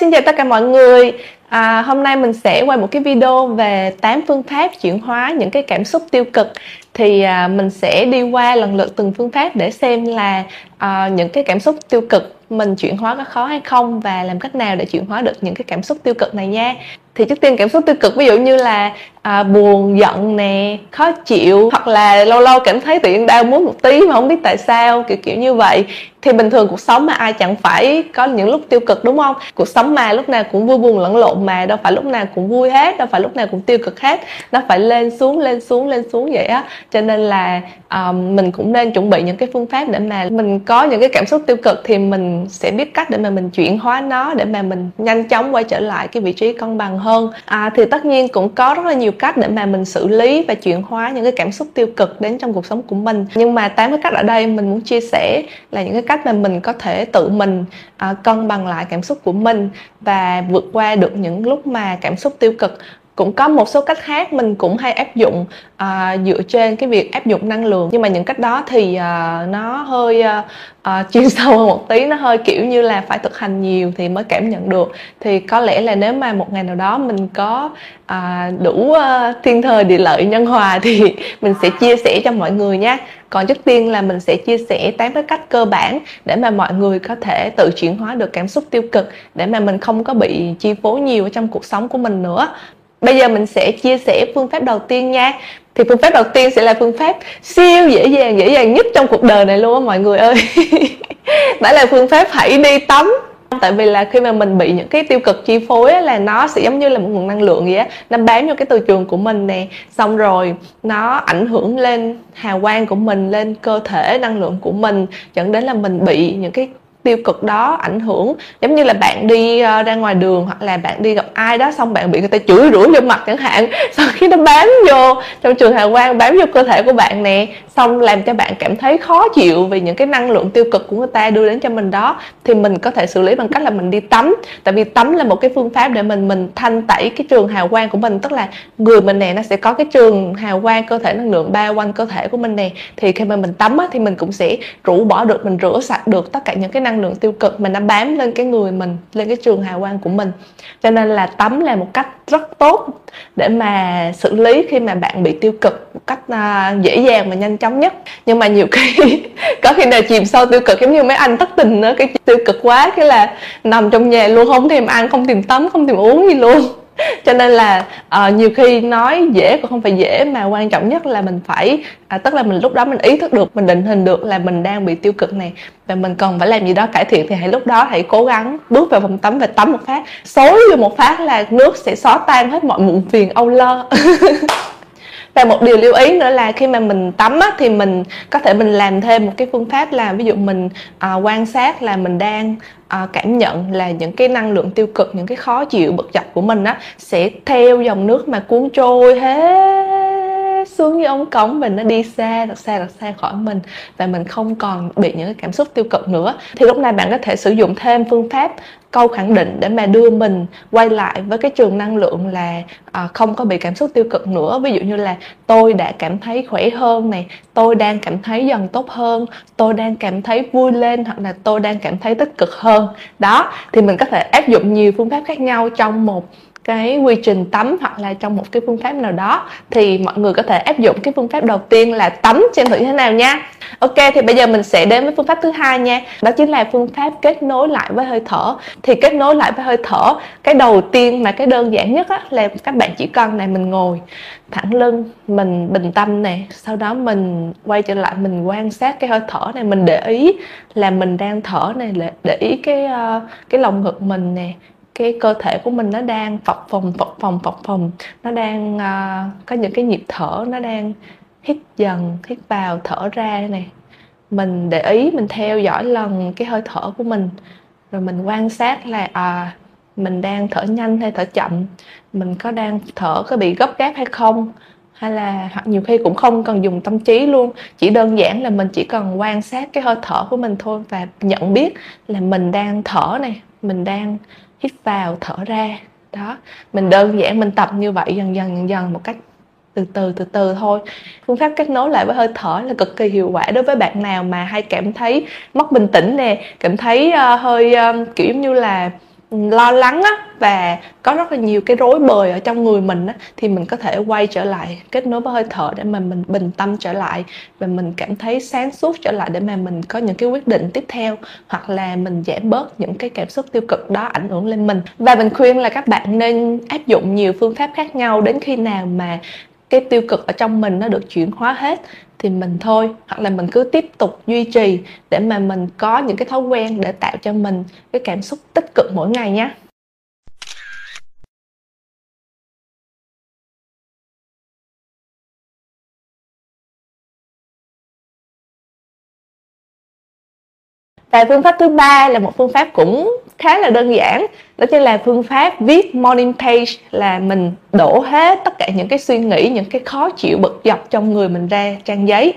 xin chào tất cả mọi người. À, hôm nay mình sẽ quay một cái video về 8 phương pháp chuyển hóa những cái cảm xúc tiêu cực. Thì à, mình sẽ đi qua lần lượt từng phương pháp để xem là à, những cái cảm xúc tiêu cực mình chuyển hóa có khó hay không và làm cách nào để chuyển hóa được những cái cảm xúc tiêu cực này nha thì trước tiên cảm xúc tiêu cực ví dụ như là à, buồn giận nè khó chịu hoặc là lâu lâu cảm thấy tự nhiên đau muốn một tí mà không biết tại sao kiểu kiểu như vậy. Thì bình thường cuộc sống mà ai chẳng phải có những lúc tiêu cực đúng không? Cuộc sống mà lúc nào cũng vui buồn lẫn lộn mà đâu phải lúc nào cũng vui hết đâu phải lúc nào cũng tiêu cực hết. Nó phải lên xuống lên xuống lên xuống vậy á. Cho nên là um, mình cũng nên chuẩn bị những cái phương pháp để mà mình có những cái cảm xúc tiêu cực thì mình sẽ biết cách để mà mình chuyển hóa nó để mà mình nhanh chóng quay trở lại cái vị trí cân bằng hơn à, thì tất nhiên cũng có rất là nhiều cách để mà mình xử lý và chuyển hóa những cái cảm xúc tiêu cực đến trong cuộc sống của mình. Nhưng mà tám cái cách ở đây mình muốn chia sẻ là những cái cách mà mình có thể tự mình à, cân bằng lại cảm xúc của mình và vượt qua được những lúc mà cảm xúc tiêu cực cũng có một số cách khác mình cũng hay áp dụng à, dựa trên cái việc áp dụng năng lượng. Nhưng mà những cách đó thì à, nó hơi à, à, chuyên sâu hơn một tí. Nó hơi kiểu như là phải thực hành nhiều thì mới cảm nhận được. Thì có lẽ là nếu mà một ngày nào đó mình có à, đủ à, thiên thời địa lợi nhân hòa thì mình sẽ chia sẻ cho mọi người nhé còn trước tiên là mình sẽ chia sẻ tám cái cách cơ bản để mà mọi người có thể tự chuyển hóa được cảm xúc tiêu cực để mà mình không có bị chi phối nhiều trong cuộc sống của mình nữa bây giờ mình sẽ chia sẻ phương pháp đầu tiên nha. Thì phương pháp đầu tiên sẽ là phương pháp siêu dễ dàng dễ dàng nhất trong cuộc đời này luôn á mọi người ơi. Đó là phương pháp hãy đi tắm. Tại vì là khi mà mình bị những cái tiêu cực chi phối á, là nó sẽ giống như là một nguồn năng lượng vậy á nó bám vô cái từ trường của mình nè. Xong rồi nó ảnh hưởng lên hào quang của mình lên cơ thể năng lượng của mình dẫn đến là mình bị những cái tiêu cực đó ảnh hưởng. Giống như là bạn đi uh, ra ngoài đường hoặc là bạn đi gặp ai đó xong bạn bị người ta chửi rủa vô mặt chẳng hạn. Sau khi nó bám vô trong trường hào quang bám vô cơ thể của bạn nè xong làm cho bạn cảm thấy khó chịu vì những cái năng lượng tiêu cực của người ta đưa đến cho mình đó thì mình có thể xử lý bằng cách là mình đi tắm. Tại vì tắm là một cái phương pháp để mình mình thanh tẩy cái trường hào quang của mình. Tức là người mình nè nó sẽ có cái trường hào quang cơ thể năng lượng bao quanh cơ thể của mình nè. Thì khi mà mình tắm á, thì mình cũng sẽ rũ bỏ được mình rửa sạch được tất cả những cái năng năng lượng tiêu cực mà nó bám lên cái người mình lên cái trường hào quang của mình. Cho nên là tắm là một cách rất tốt để mà xử lý khi mà bạn bị tiêu cực một cách uh, dễ dàng và nhanh chóng nhất. Nhưng mà nhiều khi có khi nào chìm sâu tiêu cực giống như mấy anh thất tình nữa cái tiêu cực quá cái là nằm trong nhà luôn không thèm ăn không thèm tắm không thèm uống gì luôn. cho nên là uh, nhiều khi nói dễ cũng không phải dễ mà quan trọng nhất là mình phải à, tức là mình lúc đó mình ý thức được mình định hình được là mình đang bị tiêu cực này. Và mình cần phải làm gì đó cải thiện thì hãy lúc đó hãy cố gắng bước vào phòng tắm và tắm một phát. Xối vô một phát là nước sẽ xóa tan hết mọi muộn phiền âu lo. và một điều lưu ý nữa là khi mà mình tắm á, thì mình có thể mình làm thêm một cái phương pháp là ví dụ mình à, quan sát là mình đang à, cảm nhận là những cái năng lượng tiêu cực những cái khó chịu bực dọc của mình á sẽ theo dòng nước mà cuốn trôi hết xuống như ống cống mình nó đi xa thật xa thật xa khỏi mình và mình không còn bị những cái cảm xúc tiêu cực nữa. Thì lúc này bạn có thể sử dụng thêm phương pháp câu khẳng định để mà đưa mình quay lại với cái trường năng lượng là à, không có bị cảm xúc tiêu cực nữa. Ví dụ như là tôi đã cảm thấy khỏe hơn này tôi đang cảm thấy dần tốt hơn tôi đang cảm thấy vui lên hoặc là tôi đang cảm thấy tích cực hơn. Đó thì mình có thể áp dụng nhiều phương pháp khác nhau trong một cái quy trình tắm hoặc là trong một cái phương pháp nào đó thì mọi người có thể áp dụng cái phương pháp đầu tiên là tắm xem thử như thế nào nha. Ok thì bây giờ mình sẽ đến với phương pháp thứ hai nha. Đó chính là phương pháp kết nối lại với hơi thở. Thì kết nối lại với hơi thở cái đầu tiên mà cái đơn giản nhất á, là các bạn chỉ cần này mình ngồi thẳng lưng mình bình tâm nè sau đó mình quay trở lại mình quan sát cái hơi thở này mình để ý là mình đang thở này để ý cái ờ, cái lồng ngực mình nè cái cơ thể của mình nó đang phập phồng phập phồng phập phồng. Nó đang uh, có những cái nhịp thở nó đang hít dần hít vào thở ra này mình để ý mình theo dõi lần cái hơi thở của mình. Rồi mình quan sát là à mình đang thở nhanh hay thở chậm? Mình có đang thở có bị gấp gáp hay không? Hay là hoặc nhiều khi cũng không cần dùng tâm trí luôn. Chỉ đơn giản là mình chỉ cần quan sát cái hơi thở của mình thôi và nhận biết là mình đang thở này mình đang hít vào thở ra. Đó mình đơn giản mình tập như vậy dần dần dần dần một cách từ từ từ từ thôi. Phương pháp kết nối lại với hơi thở là cực kỳ hiệu quả đối với bạn nào mà hay cảm thấy mất bình tĩnh nè cảm thấy uh, hơi uh, kiểu như là lo lắng á, và có rất là nhiều cái rối bời ở trong người mình á, thì mình có thể quay trở lại, kết nối với hơi thở để mà mình bình tâm trở lại, và mình cảm thấy sáng suốt trở lại để mà mình có những cái quyết định tiếp theo, hoặc là mình giảm bớt những cái cảm xúc tiêu cực đó ảnh hưởng lên mình. Và mình khuyên là các bạn nên áp dụng nhiều phương pháp khác nhau đến khi nào mà cái tiêu cực ở trong mình nó được chuyển hóa hết thì mình thôi, hoặc là mình cứ tiếp tục duy trì để mà mình có những cái thói quen để tạo cho mình cái cảm xúc tích cực mỗi ngày nhé và phương pháp thứ ba là một phương pháp cũng khá là đơn giản. Đó chính là phương pháp viết morning page, là mình đổ hết tất cả những cái suy nghĩ, những cái khó chịu, bực dọc trong người mình ra trang giấy,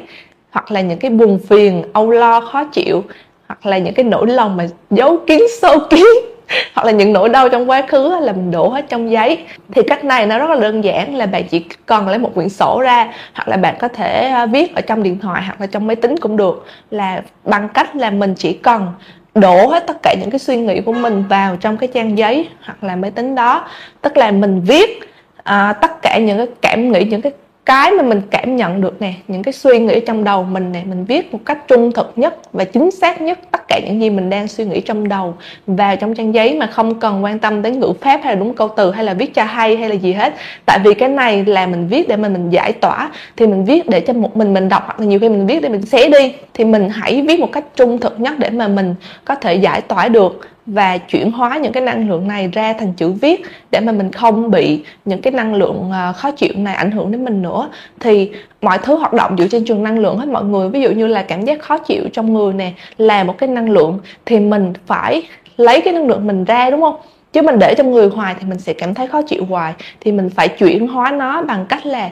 hoặc là những cái buồn phiền, âu lo, khó chịu, hoặc là những cái nỗi lòng mà giấu kín, sâu kín, hoặc là những nỗi đau trong quá khứ là mình đổ hết trong giấy. Thì cách này nó rất là đơn giản, là bạn chỉ cần lấy một quyển sổ ra, hoặc là bạn có thể à, viết ở trong điện thoại hoặc là trong máy tính cũng được. Là bằng cách là mình chỉ cần đổ hết tất cả những cái suy nghĩ của mình vào trong cái trang giấy hoặc là máy tính đó. Tức là mình viết à, tất cả những cái cảm nghĩ những cái cái mà mình cảm nhận được nè, những cái suy nghĩ trong đầu mình nè, mình viết một cách trung thực nhất và chính xác nhất tất cả những gì mình đang suy nghĩ trong đầu vào trong trang giấy mà không cần quan tâm đến ngữ pháp hay là đúng câu từ hay là viết cho hay hay là gì hết. Tại vì cái này là mình viết để mà mình giải tỏa, thì mình viết để cho một mình mình đọc, hoặc là nhiều khi mình viết để mình xé đi, thì mình hãy viết một cách trung thực nhất để mà mình có thể giải tỏa được và chuyển hóa những cái năng lượng này ra thành chữ viết để mà mình không bị những cái năng lượng ờ, khó chịu này ảnh hưởng đến mình nữa. Thì mọi thứ hoạt động dựa trên trường năng lượng hết mọi người. Ví dụ như là cảm giác khó chịu trong người nè, là một cái năng lượng thì mình phải lấy cái năng lượng mình ra, đúng không? Chứ mình để trong người hoài thì mình sẽ cảm thấy khó chịu hoài. Thì mình phải chuyển hóa nó bằng cách là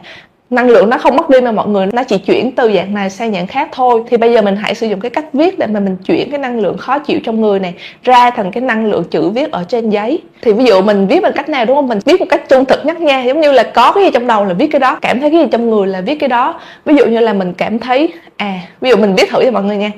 năng lượng nó không mất đi mà mọi người nó chỉ chuyển từ dạng này sang dạng khác thôi. Thì bây giờ mình hãy sử dụng cái cách viết để mà mình chuyển cái năng lượng khó chịu trong người này ra thành cái năng lượng chữ viết ở trên giấy. Thì ví dụ mình viết bằng cách nào, đúng không? Mình viết một cách trung thực nhất nha giống như là có cái gì trong đầu là viết cái đó, cảm thấy cái gì trong người là viết cái đó. Ví dụ như là mình cảm thấy à ví dụ mình viết thử cho mọi người nha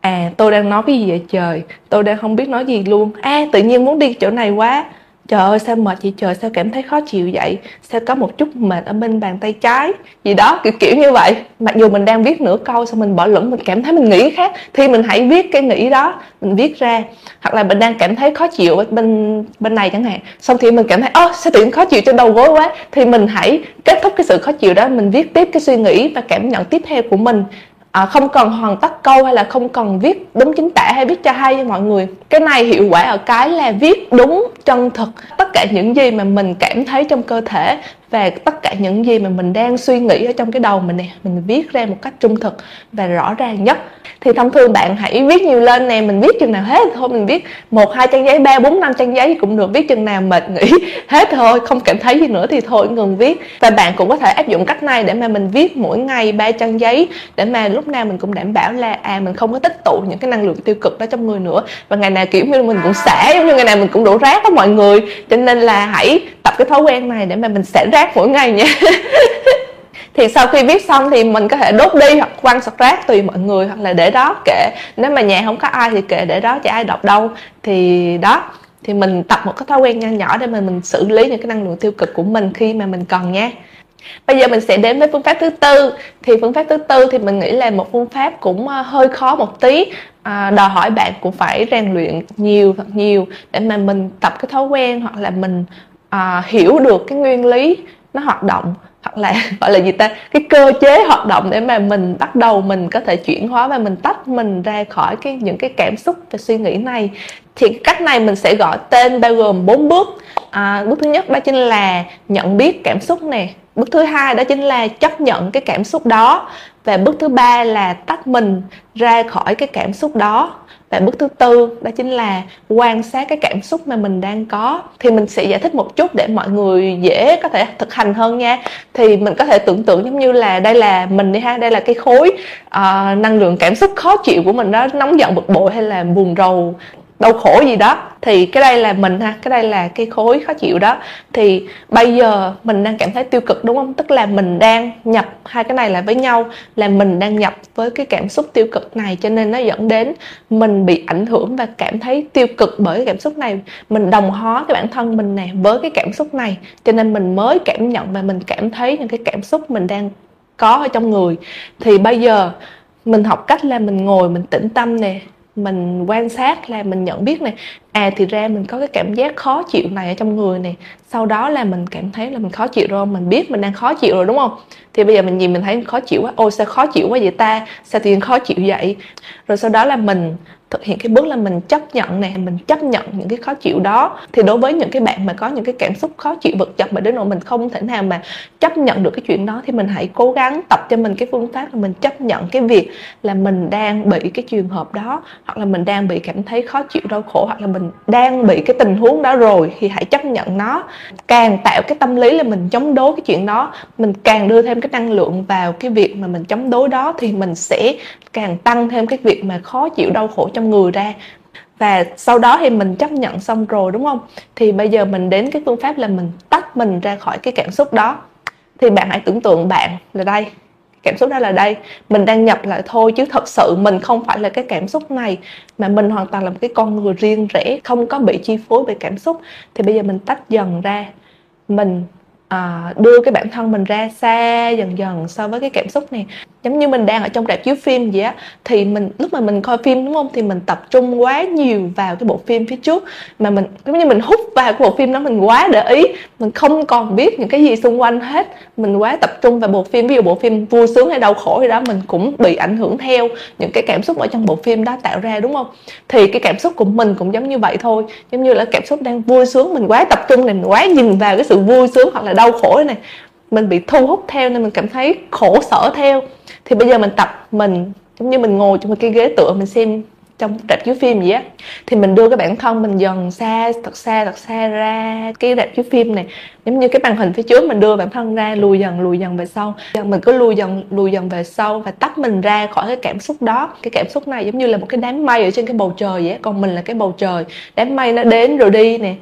à tôi đang nói cái gì vậy trời? Tôi đang không biết nói gì luôn. À tự nhiên muốn đi chỗ này quá trời ơi, sao mệt chị trời? Sao cảm thấy khó chịu vậy? Sao có một chút mệt ở bên bàn tay trái? Gì đó, kiểu kiểu như vậy. Mặc dù mình đang viết nửa câu xong mình bỏ lửng, mình cảm thấy mình nghĩ khác, thì mình hãy viết cái nghĩ đó, mình viết ra. Hoặc là mình đang cảm thấy khó chịu bên bên này chẳng hạn. Xong thì mình cảm thấy, ơ, sao tự nhiên khó chịu trên đầu gối quá? Thì mình hãy kết thúc cái sự khó chịu đó, mình viết tiếp cái suy nghĩ và cảm nhận tiếp theo của mình à, không cần hoàn tất câu hay là không cần viết đúng chính tả hay viết cho hay cho mọi người. Cái này hiệu quả ở cái là viết đúng chân thực. Tất cả những gì mà mình cảm thấy trong cơ thể và tất cả những gì mà mình đang suy nghĩ ở trong cái đầu mình nè, mình viết ra một cách trung thực và rõ ràng nhất. Thì thông thường bạn hãy viết nhiều lên nè, mình viết chừng nào hết thôi, mình viết một, hai trang giấy, ba, bốn, năm trang giấy cũng được, viết chừng nào mệt nghỉ hết thôi, không cảm thấy gì nữa thì thôi, ngừng viết. Và bạn cũng có thể áp dụng cách này để mà mình viết mỗi ngày ba trang giấy, để mà lúc nào mình cũng đảm bảo là à mình không có tích tụ những cái năng lượng tiêu cực đó trong người nữa. Và ngày nào, kiểu như, mình cũng xả, giống như ngày nào mình cũng đổ rác đó mọi người. Cho nên là hãy tập cái thói quen này để mà mình xả rác mỗi ngày nha. Thì sau khi viết xong thì mình có thể đốt đi hoặc quăng sọt rác tùy mọi người hoặc là để đó kệ. Nếu mà nhà không có ai thì kệ để đó cho ai đọc đâu. Thì đó thì mình tập một cái thói quen nho nhỏ để mà mình xử lý những cái năng lượng tiêu cực của mình khi mà mình cần nha. Bây giờ mình sẽ đến với phương pháp thứ tư. Thì phương pháp thứ tư thì mình nghĩ là một phương pháp cũng ờ, hơi khó một tí. À, đòi hỏi bạn cũng phải rèn luyện nhiều thật nhiều để mà mình tập cái thói quen hoặc là mình à, hiểu được cái nguyên lý nó hoạt động hoặc là gọi là gì ta cái cơ chế hoạt động để mà mình bắt đầu mình có thể chuyển hóa và mình tách mình ra khỏi cái những cái cảm xúc và suy nghĩ này. Thì cách này mình sẽ gọi tên bao gồm bốn bước. À, bước thứ nhất đó chính là nhận biết cảm xúc nè. Bước thứ hai đó chính là chấp nhận cái cảm xúc đó. Và bước thứ ba là tách mình ra khỏi cái cảm xúc đó và bước thứ tư đó chính là quan sát cái cảm xúc mà mình đang có. Thì mình sẽ giải thích một chút để mọi người dễ có thể thực hành hơn nha. Thì mình có thể tưởng tượng giống như là đây là mình đi ha đây là cái khối uh, năng lượng cảm xúc khó chịu của mình đó nóng giận bực bội hay là buồn rầu đau khổ gì đó, thì cái đây là mình ha, cái đây là cái khối khó chịu đó. Thì bây giờ mình đang cảm thấy tiêu cực, đúng không? Tức là mình đang nhập hai cái này lại với nhau, là mình đang nhập với cái cảm xúc tiêu cực này, cho nên nó dẫn đến mình bị ảnh hưởng và cảm thấy tiêu cực bởi cái cảm xúc này. Mình đồng hóa cái bản thân mình nè với cái cảm xúc này, cho nên mình mới cảm nhận và mình cảm thấy những cái cảm xúc mình đang có ở trong người. Thì bây giờ mình học cách là mình ngồi, mình tĩnh tâm nè mình quan sát là mình nhận biết này à thì ra mình có cái cảm giác khó chịu này ở trong người này sau đó là mình cảm thấy là mình khó chịu rồi, mình biết mình đang khó chịu rồi, đúng không? Thì bây giờ mình nhìn mình thấy khó chịu quá. Ôi, sao khó chịu quá vậy ta? Sao thì khó chịu vậy? Rồi sau đó là mình thực hiện cái bước là mình chấp nhận này mình chấp nhận những cái khó chịu đó. Thì đối với những cái bạn mà có những cái cảm xúc khó chịu vật chất mà đến nỗi mình không thể nào mà chấp nhận được cái chuyện đó, thì mình hãy cố gắng tập cho mình cái phương pháp là mình chấp nhận cái việc là mình đang bị cái trường hợp đó, hoặc là mình đang bị cảm thấy khó chịu, đau khổ, hoặc là mình đang bị cái tình huống đó rồi thì hãy chấp nhận nó. Càng tạo cái tâm lý là mình chống đối cái chuyện đó, mình càng đưa thêm cái năng lượng vào cái việc mà mình chống đối đó thì mình sẽ càng tăng thêm cái việc mà khó chịu, đau khổ trong người ra. Và sau đó thì mình chấp nhận xong rồi, đúng không? Thì bây giờ mình đến cái phương pháp là mình tách mình ra khỏi cái cảm xúc đó. Thì bạn hãy tưởng tượng bạn là đây cảm xúc đó là đây mình đang nhập lại thôi chứ thật sự mình không phải là cái cảm xúc này mà mình hoàn toàn là một cái con người riêng rẽ không có bị chi phối bởi cảm xúc. Thì bây giờ mình tách dần ra mình à, đưa cái bản thân mình ra xa dần dần so với cái cảm xúc này giống như mình đang ở trong rạp chiếu phim vậy á, thì mình, lúc mà mình coi phim, đúng không? Thì mình tập trung quá nhiều vào cái bộ phim phía trước. Mà mình, giống như mình hút vào cái bộ phim đó, mình quá để ý. Mình không còn biết những cái gì xung quanh hết. Mình quá tập trung vào bộ phim. Ví dụ bộ phim vui sướng hay đau khổ gì đó, mình cũng bị ảnh hưởng theo những cái cảm xúc ở trong bộ phim đó tạo ra, đúng không? Thì cái cảm xúc của mình cũng giống như vậy thôi. Giống như là cảm xúc đang vui sướng, mình quá tập trung này, mình quá nhìn vào cái sự vui sướng hoặc là đau khổ này mình bị thu hút theo nên mình cảm thấy khổ sở theo. Thì bây giờ mình tập mình, giống như mình ngồi trong một cái ghế tựa mình xem trong rạp chiếu phim gì á, thì mình đưa cái bản thân mình dần xa, thật xa thật xa ra cái rạp chiếu phim này. Giống như cái màn hình phía trước mình đưa bản thân ra, lùi dần lùi dần về sau. Mình cứ lùi dần lùi dần về sau và tách mình ra khỏi cái cảm xúc đó. Cái cảm xúc này giống như là một cái đám mây ở trên cái bầu trời vậy còn mình là cái bầu trời. Đám mây nó đến rồi đi nè,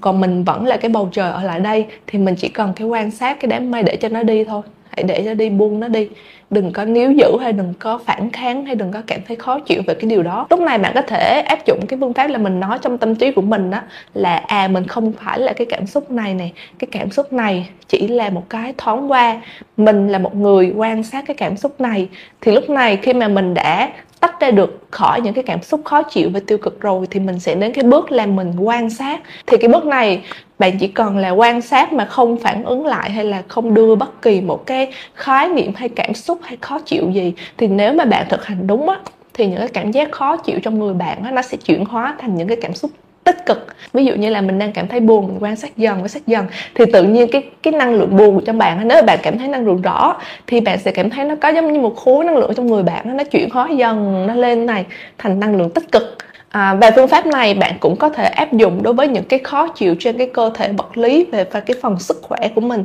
còn mình vẫn là cái bầu trời ở lại đây. Thì mình chỉ cần cái quan sát cái đám mây để cho nó đi thôi hãy để cho đi buông nó đi. Đừng có níu giữ hay đừng có phản kháng hay đừng có cảm thấy khó chịu về cái điều đó. Lúc này bạn có thể áp dụng cái phương pháp là mình nói trong tâm trí của mình đó là à mình không phải là cái cảm xúc này này cái cảm xúc này chỉ là một cái thoáng qua. Mình là một người quan sát cái cảm xúc này. Thì lúc này khi mà mình đã tách ra được khỏi những cái cảm xúc khó chịu và tiêu cực rồi thì mình sẽ đến cái bước là mình quan sát. Thì cái bước này bạn chỉ cần là quan sát mà không phản ứng lại hay là không đưa bất kỳ một cái khái niệm hay cảm xúc hay khó chịu gì thì nếu mà bạn thực hành đúng á thì những cái cảm giác khó chịu trong người bạn á, nó sẽ chuyển hóa thành những cái cảm xúc tích cực. Ví dụ như là mình đang cảm thấy buồn mình quan sát dần quan sát dần thì tự nhiên cái cái năng lượng buồn trong bạn nếu bạn cảm thấy năng lượng rõ thì bạn sẽ cảm thấy nó có giống như một khối năng lượng trong người bạn nó chuyển hóa dần nó lên này thành năng lượng tích cực. À, về phương pháp này bạn cũng có thể áp dụng đối với những cái khó chịu trên cái cơ thể vật lý về và cái phần sức khỏe của mình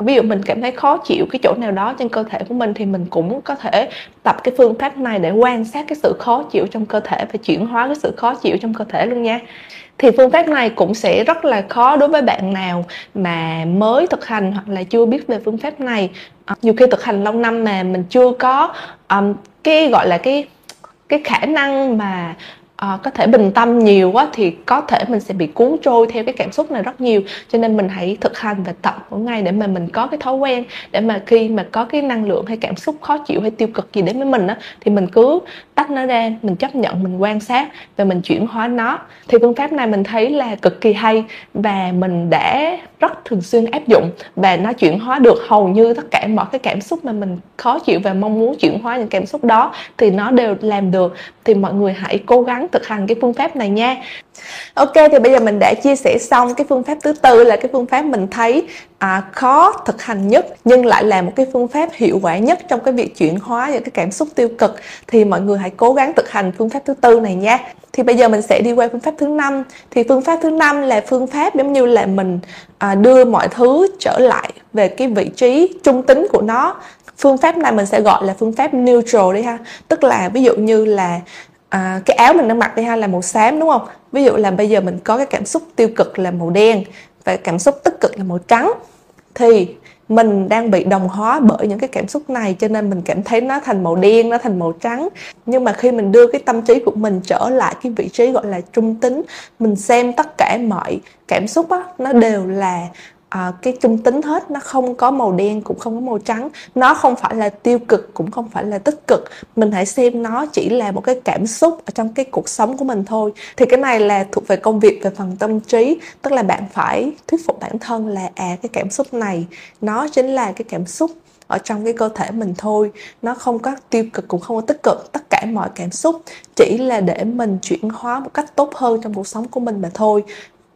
ví dụ mình cảm thấy khó chịu cái chỗ nào đó trên cơ thể của mình thì mình cũng có thể tập cái phương pháp này để quan sát cái sự khó chịu trong cơ thể và chuyển hóa cái sự khó chịu trong cơ thể luôn nha. Thì phương pháp này cũng sẽ rất là khó đối với bạn nào mà mới thực hành hoặc là chưa biết về phương pháp này. À, nhiều khi thực hành lâu năm mà mình chưa có um, cái gọi là cái cái khả năng mà uh, có thể bình tâm nhiều quá thì có thể mình sẽ bị cuốn trôi theo cái cảm xúc này rất nhiều. Cho nên mình hãy thực hành và tập mỗi ngày để mà mình có cái thói quen để mà khi mà có cái năng lượng hay cảm xúc khó chịu hay tiêu cực gì đến với mình á thì mình cứ tách nó ra mình chấp nhận mình quan sát và mình chuyển hóa nó. Thì phương pháp này mình thấy là cực kỳ hay và mình đã rất thường xuyên áp dụng và nó chuyển hóa được hầu như tất cả mọi cái cảm xúc mà mình khó chịu và mong muốn chuyển hóa những cảm xúc đó thì nó đều làm được. Thì mọi người hãy cố gắng thực hành cái phương pháp này nha. Ok thì bây giờ mình đã chia sẻ xong cái phương pháp thứ tư là cái phương pháp mình thấy à, khó thực hành nhất nhưng lại là một cái phương pháp hiệu quả nhất trong cái việc chuyển hóa những cái cảm xúc tiêu cực. Thì mọi người hãy cố gắng thực hành phương pháp thứ tư này nha. Thì bây giờ mình sẽ đi qua phương pháp thứ năm. Thì phương pháp thứ năm là phương pháp giống như là mình à, đưa mọi thứ trở lại về cái vị trí trung tính của nó. Phương pháp này mình sẽ gọi là phương pháp neutral đi ha. Tức là ví dụ như là à, cái áo mình đang mặc đi ha là màu xám đúng không? Ví dụ là bây giờ mình có cái cảm xúc tiêu cực là màu đen và cảm xúc tích cực là màu trắng thì mình đang bị đồng hóa bởi những cái cảm xúc này cho nên mình cảm thấy nó thành màu đen nó thành màu trắng. Nhưng mà khi mình đưa cái tâm trí của mình trở lại cái vị trí gọi là trung tính mình xem tất cả mọi cảm xúc á nó đều là à, cái trung tính hết nó không có màu đen cũng không có màu trắng. Nó không phải là tiêu cực cũng không phải là tích cực. Mình hãy xem nó chỉ là một cái cảm xúc ở trong cái cuộc sống của mình thôi. Thì cái này là thuộc về công việc về phần tâm trí. Tức là bạn phải thuyết phục bản thân là à cái cảm xúc này nó chính là cái cảm xúc ở trong cái cơ thể mình thôi. Nó không có tiêu cực cũng không có tích cực. Tất cả mọi cảm xúc chỉ là để mình chuyển hóa một cách tốt hơn trong cuộc sống của mình mà thôi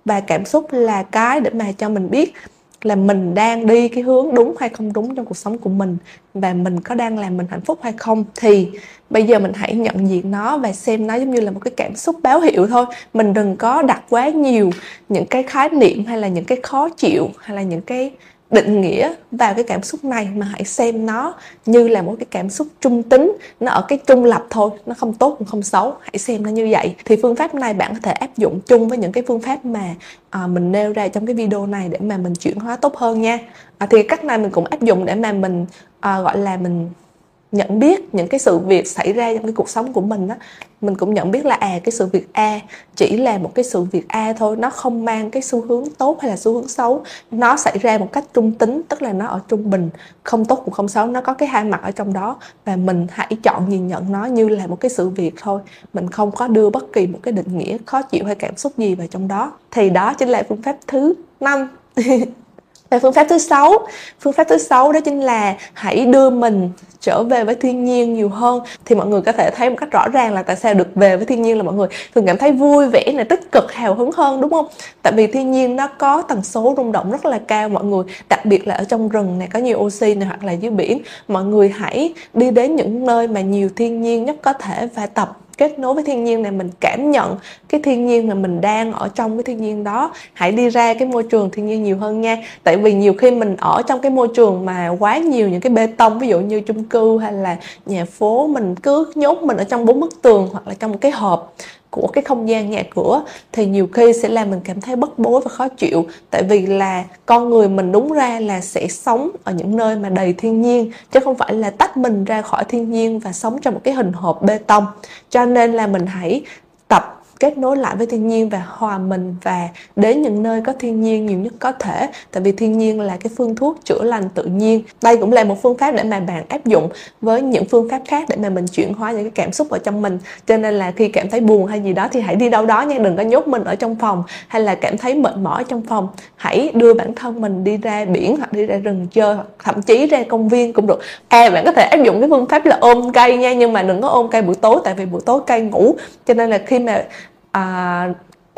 và cảm xúc là cái để mà cho mình biết là mình đang đi cái hướng đúng hay không đúng trong cuộc sống của mình và mình có đang làm mình hạnh phúc hay không. Thì bây giờ mình hãy nhận diện nó và xem nó giống như là một cái cảm xúc báo hiệu thôi. Mình đừng có đặt quá nhiều những cái khái niệm hay là những cái khó chịu hay là những cái định nghĩa vào cái cảm xúc này mà hãy xem nó như là một cái cảm xúc trung tính. Nó ở cái trung lập thôi nó không tốt cũng không xấu. Hãy xem nó như vậy. Thì phương pháp này bạn có thể áp dụng chung với những cái phương pháp mà à, mình nêu ra trong cái video này để mà mình chuyển hóa tốt hơn nha. À, thì cách này mình cũng áp dụng để mà mình à, gọi là mình nhận biết những cái sự việc xảy ra trong cái cuộc sống của mình đó mình cũng nhận biết là à cái sự việc A chỉ là một cái sự việc A thôi, nó không mang cái xu hướng tốt hay là xu hướng xấu. Nó xảy ra một cách trung tính, tức là nó ở trung bình, không tốt cũng không xấu, nó có cái hai mặt ở trong đó. Và mình hãy chọn nhìn nhận nó như là một cái sự việc thôi. Mình không có đưa bất kỳ một cái định nghĩa, khó chịu hay cảm xúc gì vào trong đó. Thì đó chính là phương pháp thứ năm. và phương pháp thứ sáu, phương pháp thứ sáu đó chính là hãy đưa mình trở về với thiên nhiên nhiều hơn. Thì mọi người có thể thấy một cách rõ ràng là tại sao được về với thiên nhiên là mọi người thường cảm thấy vui vẻ này tích cực, hào hứng hơn, đúng không? Tại vì thiên nhiên nó có tần số rung động rất là cao, mọi người, đặc biệt là ở trong rừng này có nhiều oxy này hoặc là dưới biển. Mọi người hãy đi đến những nơi mà nhiều thiên nhiên nhất có thể và tập kết nối với thiên nhiên này, mình cảm nhận cái thiên nhiên mà mình đang ở trong cái thiên nhiên đó. Hãy đi ra cái môi trường thiên nhiên nhiều hơn nha. Tại vì nhiều khi mình ở trong cái môi trường mà quá nhiều những cái bê tông, ví dụ như chung cư hay là nhà phố, mình cứ nhốt mình ở trong bốn bức tường hoặc là trong một cái hộp của cái không gian nhà cửa, thì nhiều khi sẽ làm mình cảm thấy bất bối và khó chịu. Tại vì là con người mình đúng ra là sẽ sống ở những nơi mà đầy thiên nhiên, chứ không phải là tách mình ra khỏi thiên nhiên và sống trong một cái hình hộp bê tông. Cho nên là mình hãy kết nối lại với thiên nhiên và hòa mình và đến những nơi có thiên nhiên nhiều nhất có thể. Tại vì thiên nhiên là cái phương thuốc chữa lành tự nhiên. Đây cũng là một phương pháp để mà bạn áp dụng với những phương pháp khác để mà mình chuyển hóa những cái cảm xúc ở trong mình. Cho nên là khi cảm thấy buồn hay gì đó thì hãy đi đâu đó nha, đừng có nhốt mình ở trong phòng hay là cảm thấy mệt mỏi trong phòng. Hãy đưa bản thân mình đi ra biển hoặc đi ra rừng chơi hoặc thậm chí ra công viên cũng được. À bạn có thể áp dụng cái phương pháp là ôm cây nha, nhưng mà đừng có ôm cây buổi tối, tại vì buổi tối cây ngủ. Cho nên là khi mà à,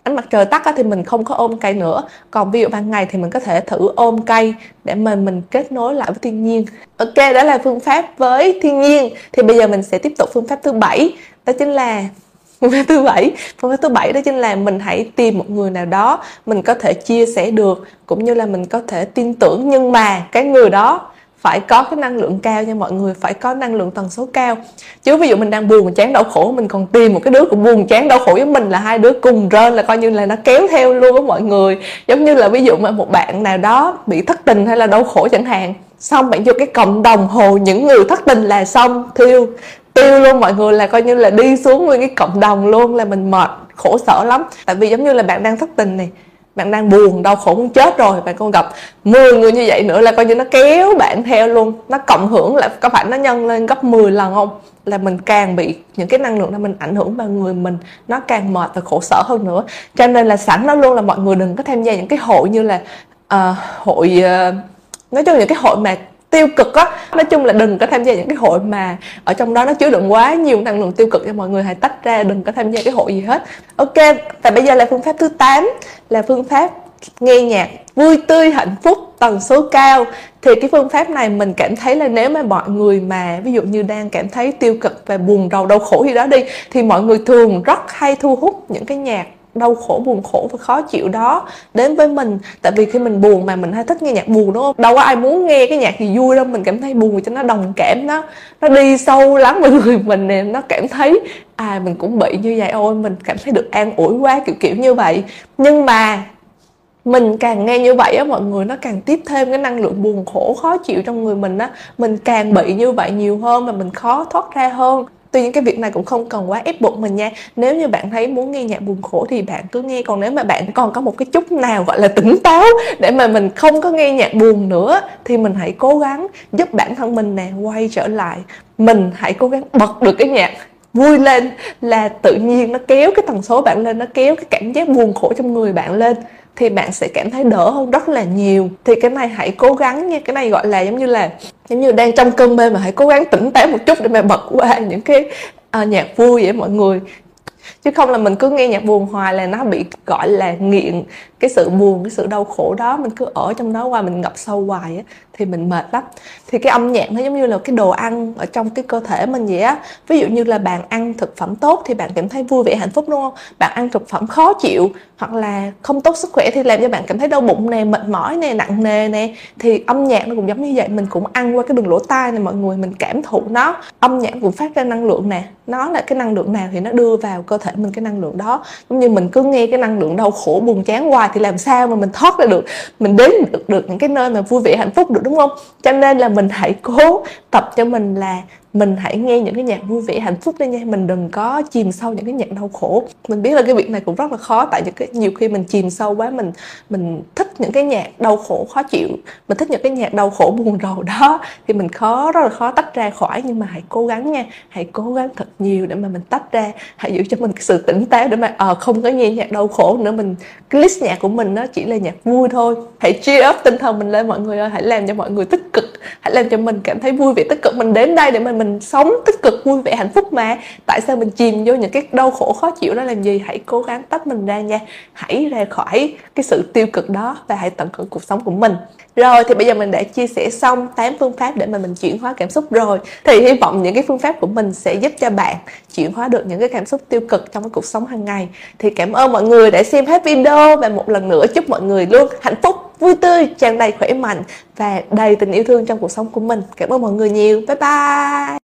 ánh mặt trời tắt thì mình không có ôm cây nữa. Còn ví dụ ban ngày thì mình có thể thử ôm cây để mình mình kết nối lại với thiên nhiên. Ok đó là phương pháp với thiên nhiên. Thì bây giờ mình sẽ tiếp tục phương pháp thứ bảy đó chính là phương pháp thứ bảy. Phương pháp thứ bảy đó chính là mình hãy tìm một người nào đó mình có thể chia sẻ được cũng như là mình có thể tin tưởng. Nhưng mà cái người đó phải có cái năng lượng cao nha mọi người, phải có năng lượng tần số cao. Chứ ví dụ mình đang buồn chán đau khổ, mình còn tìm một cái đứa cũng buồn, chán đau khổ với mình là hai đứa cùng rên là coi như là nó kéo theo luôn á mọi người. Giống như là ví dụ mà một bạn nào đó bị thất tình hay là đau khổ chẳng hạn, xong bạn vô cái cộng đồng hồ những người thất tình là xong, thiêu, tiêu luôn mọi người, là coi như là đi xuống nguyên cái cộng đồng luôn là mình mệt, khổ sở lắm. Tại vì giống như là bạn đang thất tình này bạn đang buồn đau khổ muốn chết rồi bạn còn gặp 10 người như vậy nữa là coi như nó kéo bạn theo luôn. Nó cộng hưởng lại có phải nó nhân lên gấp 10 lần không? Là mình càng bị những cái năng lượng đó mình ảnh hưởng vào người mình nó càng mệt và khổ sở hơn nữa. Cho nên là sẵn nó luôn là mọi người đừng có tham gia những cái hội như là uh, hội uh, nói chung những cái hội mà tiêu cực á. Nói chung là đừng có tham gia những cái hội mà ở trong đó nó chứa đựng quá nhiều năng lượng tiêu cực cho mọi người. Hãy tách ra, đừng có tham gia cái hội gì hết. Ok, và bây giờ là phương pháp thứ 8 là phương pháp nghe nhạc vui tươi, hạnh phúc, tần số cao. Thì cái phương pháp này mình cảm thấy là nếu mà mọi người mà, ví dụ như đang cảm thấy tiêu cực và buồn rầu, đau khổ gì đó đi, thì mọi người thường rất hay thu hút những cái nhạc đau khổ, buồn khổ và khó chịu đó đến với mình. Tại vì khi mình buồn mà mình hay thích nghe nhạc buồn, đúng không? Đâu có ai muốn nghe cái nhạc gì vui đâu, mình cảm thấy buồn cho nó đồng cảm nó nó đi sâu lắm vào người mình nè, nó cảm thấy à mình cũng bị như vậy. Ôi, mình cảm thấy được an ủi quá, kiểu kiểu như vậy. Nhưng mà mình càng nghe như vậy á, mọi người nó càng tiếp thêm cái năng lượng buồn khổ, khó chịu trong người mình á. Mình càng bị như vậy nhiều hơn và mình khó thoát ra hơn tuy nhiên cái việc này cũng không cần quá ép buộc mình nha. Nếu như bạn thấy muốn nghe nhạc buồn khổ thì bạn cứ nghe. Còn nếu mà bạn còn có một cái chút nào gọi là tỉnh táo để mà mình không có nghe nhạc buồn nữa, thì mình hãy cố gắng giúp bản thân mình nè, quay trở lại. Mình hãy cố gắng bật được cái nhạc vui lên là tự nhiên nó kéo cái tần số bạn lên, nó kéo cái cảm giác buồn khổ trong người bạn lên thì bạn sẽ cảm thấy đỡ hơn rất là nhiều. Thì cái này hãy cố gắng nha. Cái này gọi là giống như là giống như đang trong cơn mê mà hãy cố gắng tỉnh táo một chút để mà bật qua những cái uh, nhạc vui vậy mọi người. Chứ không là mình cứ nghe nhạc buồn hoài là nó bị gọi là nghiện cái sự buồn cái sự đau khổ đó mình cứ ở trong đó qua mình ngập sâu hoài á thì mình mệt lắm. Thì cái âm nhạc nó giống như là cái đồ ăn ở trong cái cơ thể mình vậy á. Ví dụ như là bạn ăn thực phẩm tốt thì bạn cảm thấy vui vẻ, hạnh phúc, đúng không? Bạn ăn thực phẩm khó chịu hoặc là không tốt sức khỏe thì làm cho bạn cảm thấy đau bụng nè, mệt mỏi nè, nặng nề nè. Thì âm nhạc nó cũng giống như vậy, mình cũng ăn qua cái đường lỗ tai này mọi người mình cảm thụ nó. Âm nhạc cũng phát ra năng lượng nè. Nó là cái năng lượng nào thì nó đưa vào cơ thể mình cái năng lượng đó. Giống như mình cứ nghe cái năng lượng đau khổ, buồn chán hoài thì làm sao mà mình thoát ra được? Mình đến được được những cái nơi mà vui vẻ, hạnh phúc, được đúng không? Cho nên là mình hãy cố tập cho mình là mình hãy nghe những cái nhạc vui vẻ hạnh phúc đi nha. Mình đừng có chìm sâu những cái nhạc đau khổ. Mình biết là cái việc này cũng rất là khó tại những cái nhiều khi mình chìm sâu quá mình mình thích những cái nhạc đau khổ khó chịu. Mình thích những cái nhạc đau khổ buồn rầu đó. Thì mình khó rất là khó tách ra khỏi. Nhưng mà hãy cố gắng nha. Hãy cố gắng thật nhiều để mà mình tách ra. Hãy giữ cho mình cái sự tỉnh táo để mà ờ à, không có nghe nhạc đau khổ nữa. Mình cái list nhạc của mình nó chỉ là nhạc vui thôi. Hãy cheer up tinh thần mình lên mọi người ơi. Hãy làm cho mọi người tích cực hãy làm cho mình cảm thấy vui vẻ tích cực. Mình đến đây để mình mình sống tích cực vui vẻ hạnh phúc mà. Tại sao mình chìm vô những cái đau khổ khó chịu đó làm gì? Hãy cố gắng tách mình ra nha. Hãy ra khỏi cái sự tiêu cực đó và hãy tận hưởng cuộc sống của mình. Rồi thì bây giờ mình đã chia sẻ xong 8 phương pháp để mà mình chuyển hóa cảm xúc rồi. Thì hy vọng những cái phương pháp của mình sẽ giúp cho bạn chuyển hóa được những cái cảm xúc tiêu cực trong cái cuộc sống hàng ngày. Thì cảm ơn mọi người đã xem hết video và một lần nữa chúc mọi người luôn hạnh phúc, vui tươi, tràn đầy khỏe mạnh và đầy tình yêu thương trong cuộc sống của mình. Cảm ơn mọi người nhiều, bye bye.